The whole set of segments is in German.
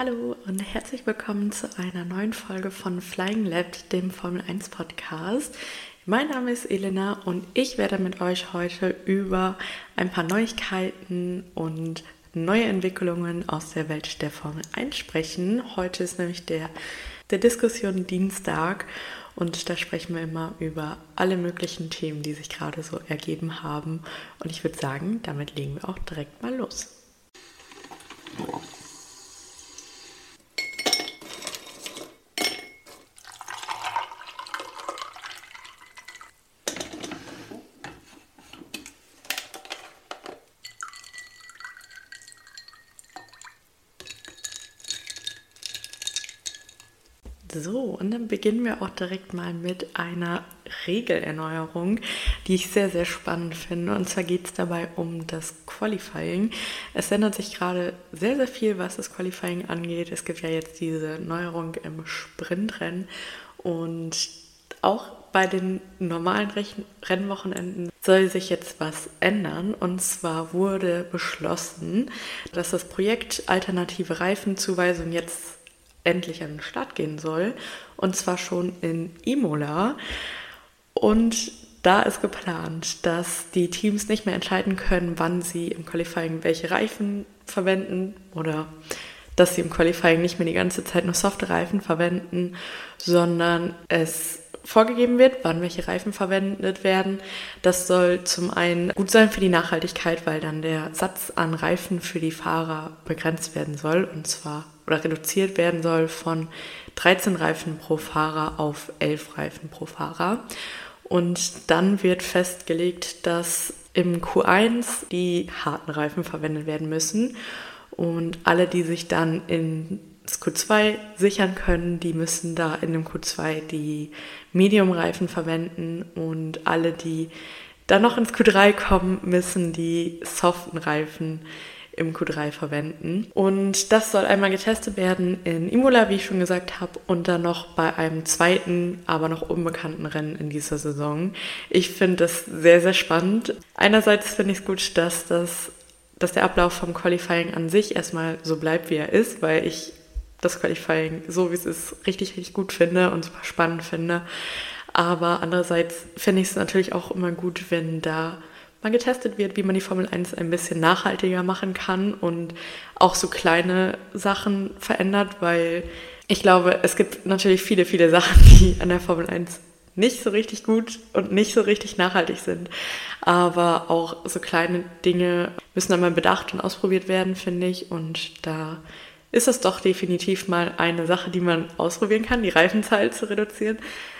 Hallo und herzlich willkommen zu einer neuen Folge von Flying Lab, dem Formel 1 Podcast. Mein Name ist Elena und ich werde mit euch heute über ein paar Neuigkeiten und neue Entwicklungen aus der Welt der Formel 1 sprechen. Heute ist nämlich der, der Diskussion Dienstag und da sprechen wir immer über alle möglichen Themen, die sich gerade so ergeben haben. Und ich würde sagen, damit legen wir auch direkt mal los. So, und dann beginnen wir auch direkt mal mit einer Regelerneuerung, die ich sehr, sehr spannend finde. Und zwar geht es dabei um das Qualifying. Es ändert sich gerade sehr, sehr viel, was das Qualifying angeht. Es gibt ja jetzt diese Neuerung im Sprintrennen und auch bei den normalen Rennwochenenden soll sich jetzt was ändern. Und zwar wurde beschlossen, dass das Projekt Alternative Reifenzuweisung jetzt endlich an den Start gehen soll. Und zwar schon in Imola. Und da ist geplant, dass die Teams nicht mehr entscheiden können, wann sie im Qualifying welche Reifen verwenden oder dass sie im Qualifying nicht mehr die ganze Zeit nur softe Reifen verwenden, sondern es vorgegeben wird, wann welche Reifen verwendet werden. Das soll zum einen gut sein für die Nachhaltigkeit, weil dann der Satz an Reifen für die Fahrer begrenzt werden soll und zwar oder reduziert werden soll von 13 Reifen pro Fahrer auf 11 Reifen pro Fahrer. Und dann wird festgelegt, dass im Q1 die harten Reifen verwendet werden müssen. Und alle, die sich dann ins Q2 sichern können, die müssen da in dem Q2 die Medium-Reifen verwenden. Und alle, die dann noch ins Q3 kommen, müssen die soften Reifen im Q3 verwenden. Und das soll einmal getestet werden in Imola, wie ich schon gesagt habe, und dann noch bei einem zweiten, aber noch unbekannten Rennen in dieser Saison. Ich finde das sehr, sehr spannend. Einerseits finde ich es gut, dass das dass der Ablauf vom Qualifying an sich erstmal so bleibt, wie er ist, weil ich das Qualifying so wie es ist richtig, richtig gut finde und super spannend finde. Aber andererseits finde ich es natürlich auch immer gut, wenn da mal getestet wird, wie man die Formel 1 ein bisschen nachhaltiger machen kann und auch so kleine Sachen verändert, weil ich glaube, es gibt natürlich viele, viele Sachen, die an der Formel 1 nicht so richtig gut und nicht so richtig nachhaltig sind. Aber auch so kleine Dinge müssen einmal bedacht und ausprobiert werden, finde ich. Und da ist es doch definitiv mal eine Sache, die man ausprobieren kann, die Reifenzahl zu reduzieren.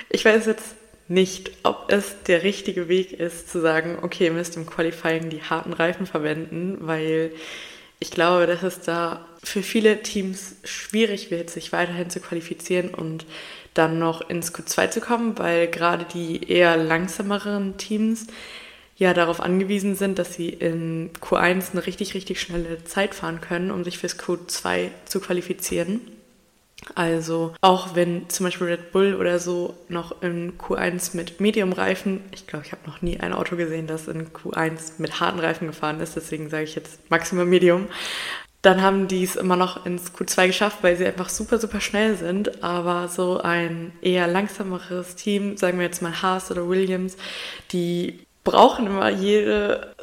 Ich weiß jetzt nicht, ob es der richtige Weg ist, zu sagen, okay, ihr müsst im Qualifying die harten Reifen verwenden, weil ich glaube, dass es da für viele Teams schwierig wird, sich weiterhin zu qualifizieren und dann noch ins Q2 zu kommen, weil gerade die eher langsameren Teams ja darauf angewiesen sind, dass sie in Q1 eine richtig, richtig schnelle Zeit fahren können, um sich fürs Q2 zu qualifizieren. Also auch wenn zum Beispiel Red Bull oder so noch in Q1 mit Medium-Reifen, ich glaube, ich habe noch nie ein Auto gesehen, das in Q1 mit harten Reifen gefahren ist, deswegen sage ich jetzt maximal Medium. Dann haben die es immer noch ins Q2 geschafft, weil sie einfach super, super schnell sind. Aber so ein eher langsameres Team, sagen wir jetzt mal Haas oder Williams, die brauchen immer jede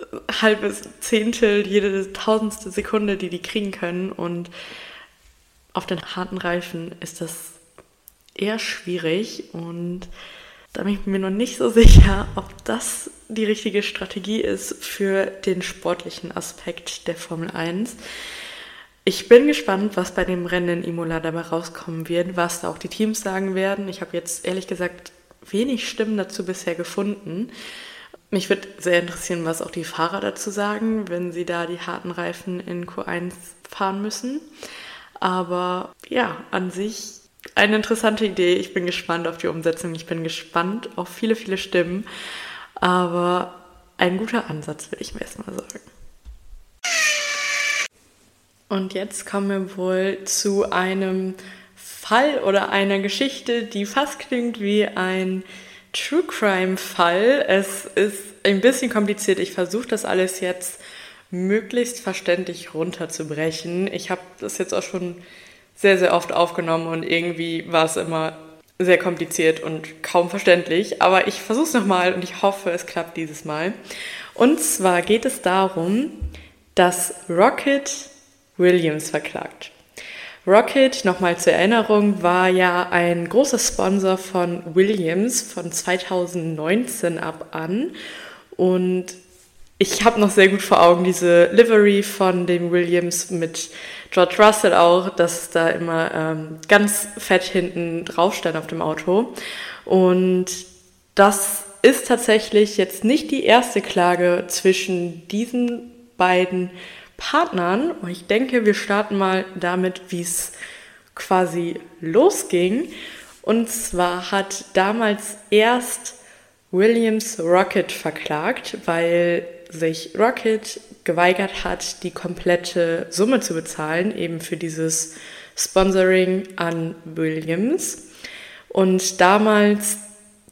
halbe Zehntel, jede tausendste Sekunde, die die kriegen können. Und auf den harten Reifen ist das eher schwierig und da bin ich mir noch nicht so sicher, ob das die richtige Strategie ist für den sportlichen Aspekt der Formel 1. Ich bin gespannt, was bei dem Rennen in Imola dabei rauskommen wird, was da auch die Teams sagen werden. Ich habe jetzt ehrlich gesagt wenig Stimmen dazu bisher gefunden. Mich würde sehr interessieren, was auch die Fahrer dazu sagen, wenn sie da die harten Reifen in Q1 fahren müssen. Aber ja, an sich eine interessante Idee. Ich bin gespannt auf die Umsetzung. Ich bin gespannt auf viele, viele Stimmen. Aber ein guter Ansatz, würde ich mir erstmal sagen. Und jetzt kommen wir wohl zu einem Fall oder einer Geschichte, die fast klingt wie ein True Crime Fall. Es ist ein bisschen kompliziert. Ich versuche das alles jetzt möglichst verständlich runterzubrechen. Ich habe das jetzt auch schon sehr, sehr oft aufgenommen und irgendwie war es immer sehr kompliziert und kaum verständlich. Aber ich versuche es nochmal und ich hoffe, es klappt dieses Mal. Und zwar geht es darum, dass Rocket Williams verklagt. Rocket, nochmal zur Erinnerung, war ja ein großer Sponsor von Williams von 2019 ab an. Und ich habe noch sehr gut vor Augen diese Livery von dem Williams mit George Russell auch, dass da immer ähm, ganz fett hinten drauf stand auf dem Auto. Und das ist tatsächlich jetzt nicht die erste Klage zwischen diesen beiden Partnern. Und ich denke, wir starten mal damit, wie es quasi losging. Und zwar hat damals erst Williams Rocket verklagt, weil sich Rocket geweigert hat, die komplette Summe zu bezahlen, eben für dieses Sponsoring an Williams. Und damals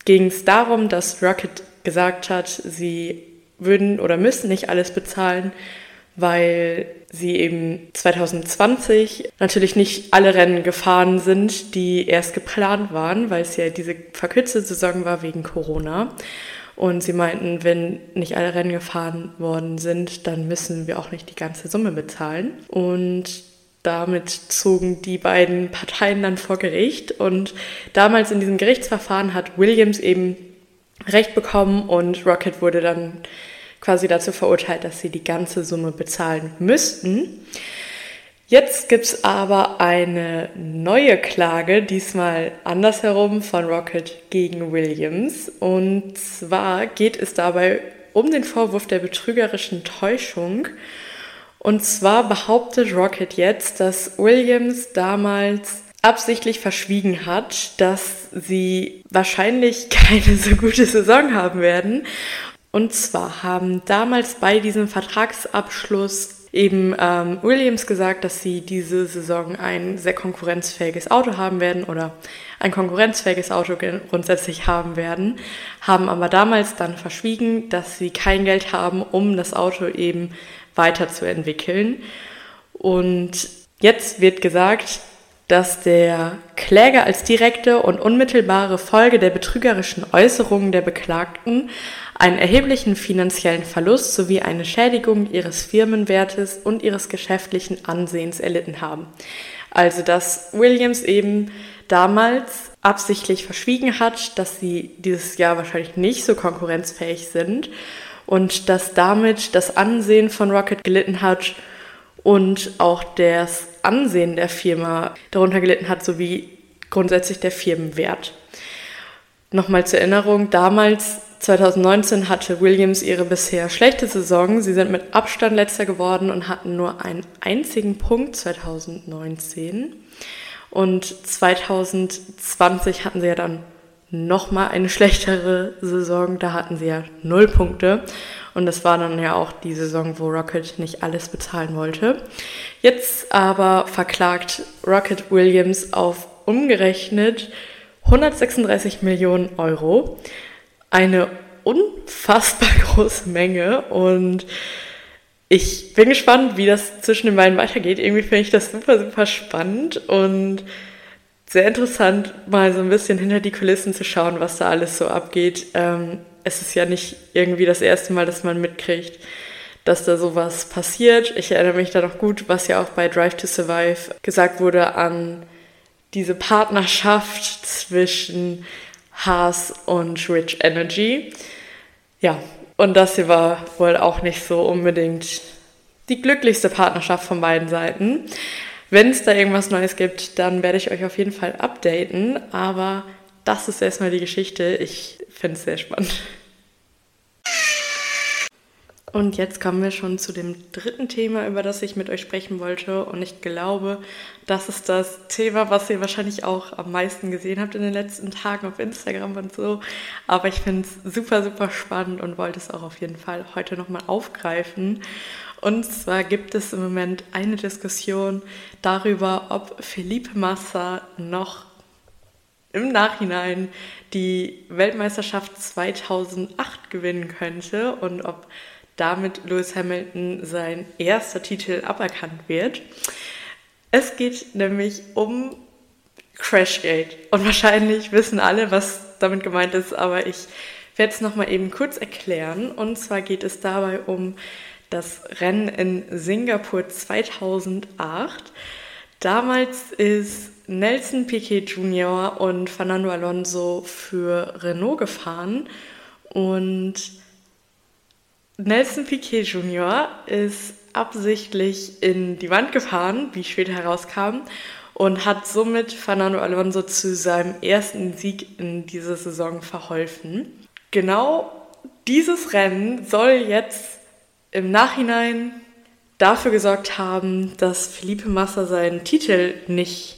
ging es darum, dass Rocket gesagt hat, sie würden oder müssen nicht alles bezahlen, weil sie eben 2020 natürlich nicht alle Rennen gefahren sind, die erst geplant waren, weil es ja diese verkürzte Saison war wegen Corona. Und sie meinten, wenn nicht alle Rennen gefahren worden sind, dann müssen wir auch nicht die ganze Summe bezahlen. Und damit zogen die beiden Parteien dann vor Gericht. Und damals in diesem Gerichtsverfahren hat Williams eben Recht bekommen und Rocket wurde dann quasi dazu verurteilt, dass sie die ganze Summe bezahlen müssten. Jetzt gibt es aber eine neue Klage, diesmal andersherum von Rocket gegen Williams. Und zwar geht es dabei um den Vorwurf der betrügerischen Täuschung. Und zwar behauptet Rocket jetzt, dass Williams damals absichtlich verschwiegen hat, dass sie wahrscheinlich keine so gute Saison haben werden. Und zwar haben damals bei diesem Vertragsabschluss eben ähm, Williams gesagt, dass sie diese Saison ein sehr konkurrenzfähiges Auto haben werden oder ein konkurrenzfähiges Auto grundsätzlich haben werden, haben aber damals dann verschwiegen, dass sie kein Geld haben, um das Auto eben weiterzuentwickeln. Und jetzt wird gesagt, dass der Kläger als direkte und unmittelbare Folge der betrügerischen Äußerungen der Beklagten einen erheblichen finanziellen Verlust sowie eine Schädigung ihres Firmenwertes und ihres geschäftlichen Ansehens erlitten haben. Also dass Williams eben damals absichtlich verschwiegen hat, dass sie dieses Jahr wahrscheinlich nicht so konkurrenzfähig sind und dass damit das Ansehen von Rocket gelitten hat und auch das Ansehen der Firma darunter gelitten hat, sowie grundsätzlich der Firmenwert. Nochmal zur Erinnerung, damals 2019 hatte Williams ihre bisher schlechte Saison. Sie sind mit Abstand letzter geworden und hatten nur einen einzigen Punkt 2019. Und 2020 hatten sie ja dann nochmal eine schlechtere Saison. Da hatten sie ja null Punkte. Und das war dann ja auch die Saison, wo Rocket nicht alles bezahlen wollte. Jetzt aber verklagt Rocket Williams auf umgerechnet 136 Millionen Euro eine unfassbar große Menge und ich bin gespannt, wie das zwischen den beiden weitergeht. Irgendwie finde ich das super, super spannend und sehr interessant, mal so ein bisschen hinter die Kulissen zu schauen, was da alles so abgeht. Ähm, es ist ja nicht irgendwie das erste Mal, dass man mitkriegt, dass da sowas passiert. Ich erinnere mich da noch gut, was ja auch bei Drive to Survive gesagt wurde an diese Partnerschaft zwischen Haas und Rich Energy. Ja, und das hier war wohl auch nicht so unbedingt die glücklichste Partnerschaft von beiden Seiten. Wenn es da irgendwas Neues gibt, dann werde ich euch auf jeden Fall updaten. Aber das ist erstmal die Geschichte. Ich finde es sehr spannend. Und jetzt kommen wir schon zu dem dritten Thema, über das ich mit euch sprechen wollte. Und ich glaube, das ist das Thema, was ihr wahrscheinlich auch am meisten gesehen habt in den letzten Tagen auf Instagram und so. Aber ich finde es super, super spannend und wollte es auch auf jeden Fall heute nochmal aufgreifen. Und zwar gibt es im Moment eine Diskussion darüber, ob Felipe Massa noch im Nachhinein die Weltmeisterschaft 2008 gewinnen könnte und ob damit Lewis Hamilton sein erster Titel aberkannt wird. Es geht nämlich um Crashgate. Und wahrscheinlich wissen alle, was damit gemeint ist, aber ich werde es nochmal eben kurz erklären. Und zwar geht es dabei um das Rennen in Singapur 2008. Damals ist Nelson Piquet Jr. und Fernando Alonso für Renault gefahren und Nelson Piquet Jr. ist absichtlich in die Wand gefahren, wie später herauskam, und hat somit Fernando Alonso zu seinem ersten Sieg in dieser Saison verholfen. Genau dieses Rennen soll jetzt im Nachhinein dafür gesorgt haben, dass Felipe Massa seinen Titel nicht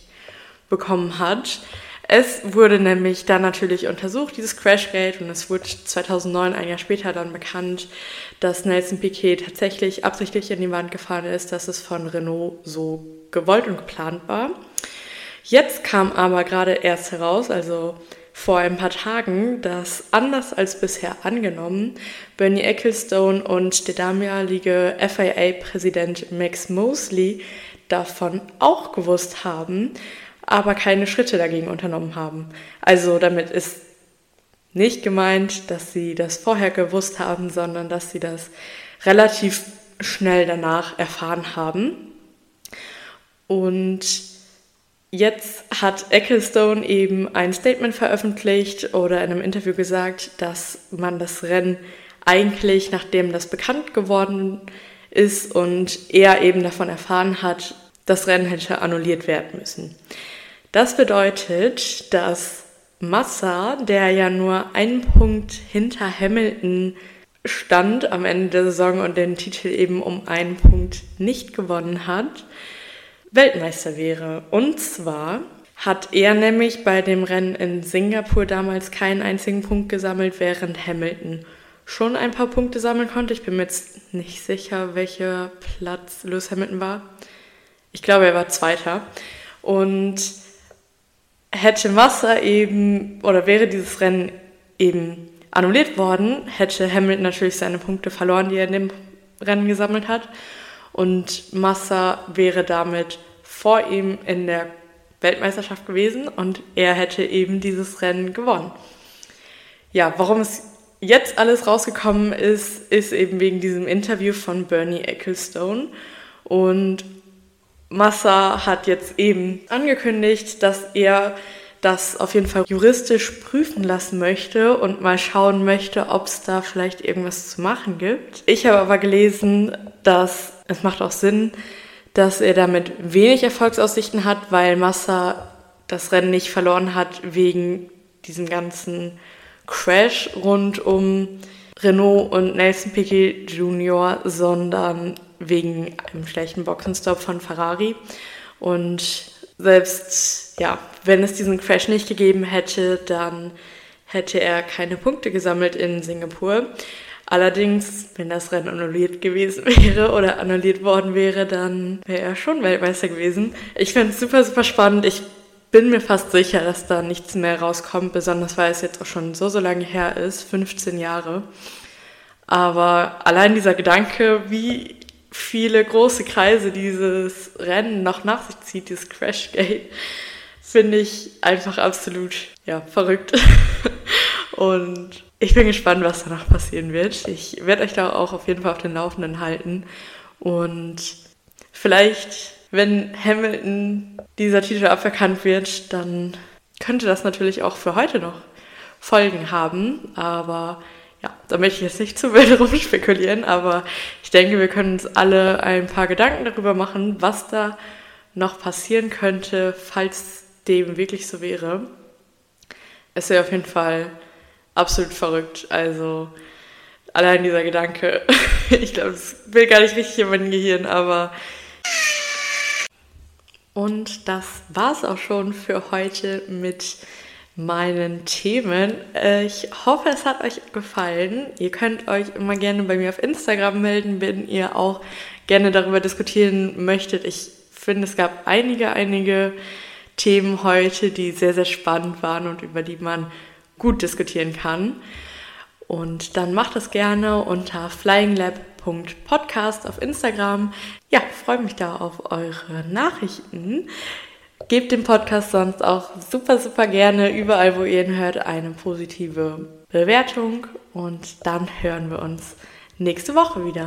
bekommen hat. Es wurde nämlich dann natürlich untersucht, dieses Crashgate, und es wurde 2009, ein Jahr später, dann bekannt, dass Nelson Piquet tatsächlich absichtlich in die Wand gefahren ist, dass es von Renault so gewollt und geplant war. Jetzt kam aber gerade erst heraus, also vor ein paar Tagen, dass anders als bisher angenommen, Bernie Ecclestone und der damalige FIA-Präsident Max Mosley davon auch gewusst haben, aber keine Schritte dagegen unternommen haben. Also damit ist nicht gemeint, dass sie das vorher gewusst haben, sondern dass sie das relativ schnell danach erfahren haben. Und jetzt hat Ecclestone eben ein Statement veröffentlicht oder in einem Interview gesagt, dass man das Rennen eigentlich, nachdem das bekannt geworden ist und er eben davon erfahren hat, das Rennen hätte annulliert werden müssen. Das bedeutet, dass Massa, der ja nur einen Punkt hinter Hamilton stand am Ende der Saison und den Titel eben um einen Punkt nicht gewonnen hat, Weltmeister wäre. Und zwar hat er nämlich bei dem Rennen in Singapur damals keinen einzigen Punkt gesammelt, während Hamilton schon ein paar Punkte sammeln konnte. Ich bin mir jetzt nicht sicher, welcher Platz Lewis Hamilton war. Ich glaube, er war Zweiter. Und hätte Massa eben, oder wäre dieses Rennen eben annulliert worden, hätte Hamilton natürlich seine Punkte verloren, die er in dem Rennen gesammelt hat. Und Massa wäre damit vor ihm in der Weltmeisterschaft gewesen und er hätte eben dieses Rennen gewonnen. Ja, warum es jetzt alles rausgekommen ist, ist eben wegen diesem Interview von Bernie Ecclestone. Und Massa hat jetzt eben angekündigt, dass er das auf jeden Fall juristisch prüfen lassen möchte und mal schauen möchte, ob es da vielleicht irgendwas zu machen gibt. Ich habe aber gelesen, dass es macht auch Sinn, dass er damit wenig Erfolgsaussichten hat, weil Massa das Rennen nicht verloren hat wegen diesem ganzen Crash rund um Renault und Nelson Piquet Jr., sondern wegen einem schlechten Boxenstopp von Ferrari. Und selbst, ja, wenn es diesen Crash nicht gegeben hätte, dann hätte er keine Punkte gesammelt in Singapur. Allerdings, wenn das Rennen annulliert gewesen wäre oder annulliert worden wäre, dann wäre er schon Weltmeister gewesen. Ich finde es super, super spannend. Ich bin mir fast sicher, dass da nichts mehr rauskommt, besonders weil es jetzt auch schon so, so lange her ist, 15 Jahre. Aber allein dieser Gedanke, wie viele große Kreise dieses Rennen noch nach sich zieht, dieses Crashgate, finde ich einfach absolut ja, verrückt. Und ich bin gespannt, was danach passieren wird. Ich werde euch da auch auf jeden Fall auf den Laufenden halten. Und vielleicht, wenn Hamilton dieser Titel aberkannt wird, dann könnte das natürlich auch für heute noch Folgen haben. Aber ja, da möchte ich jetzt nicht zu wild rumspekulieren, aber ich denke, wir können uns alle ein paar Gedanken darüber machen, was da noch passieren könnte, falls dem wirklich so wäre. Es wäre auf jeden Fall absolut verrückt. Also allein dieser Gedanke, ich glaube, das will gar nicht richtig in mein Gehirn, aber. Und das war es auch schon für heute mit meinen Themen. Ich hoffe, es hat euch gefallen. Ihr könnt euch immer gerne bei mir auf Instagram melden, wenn ihr auch gerne darüber diskutieren möchtet. Ich finde, es gab einige, einige Themen heute, die sehr, sehr spannend waren und über die man gut diskutieren kann. Und dann macht das gerne unter flyinglab.com Podcast auf Instagram. Ja, freue mich da auf eure Nachrichten. Gebt dem Podcast sonst auch super, super gerne überall, wo ihr ihn hört, eine positive Bewertung und dann hören wir uns nächste Woche wieder.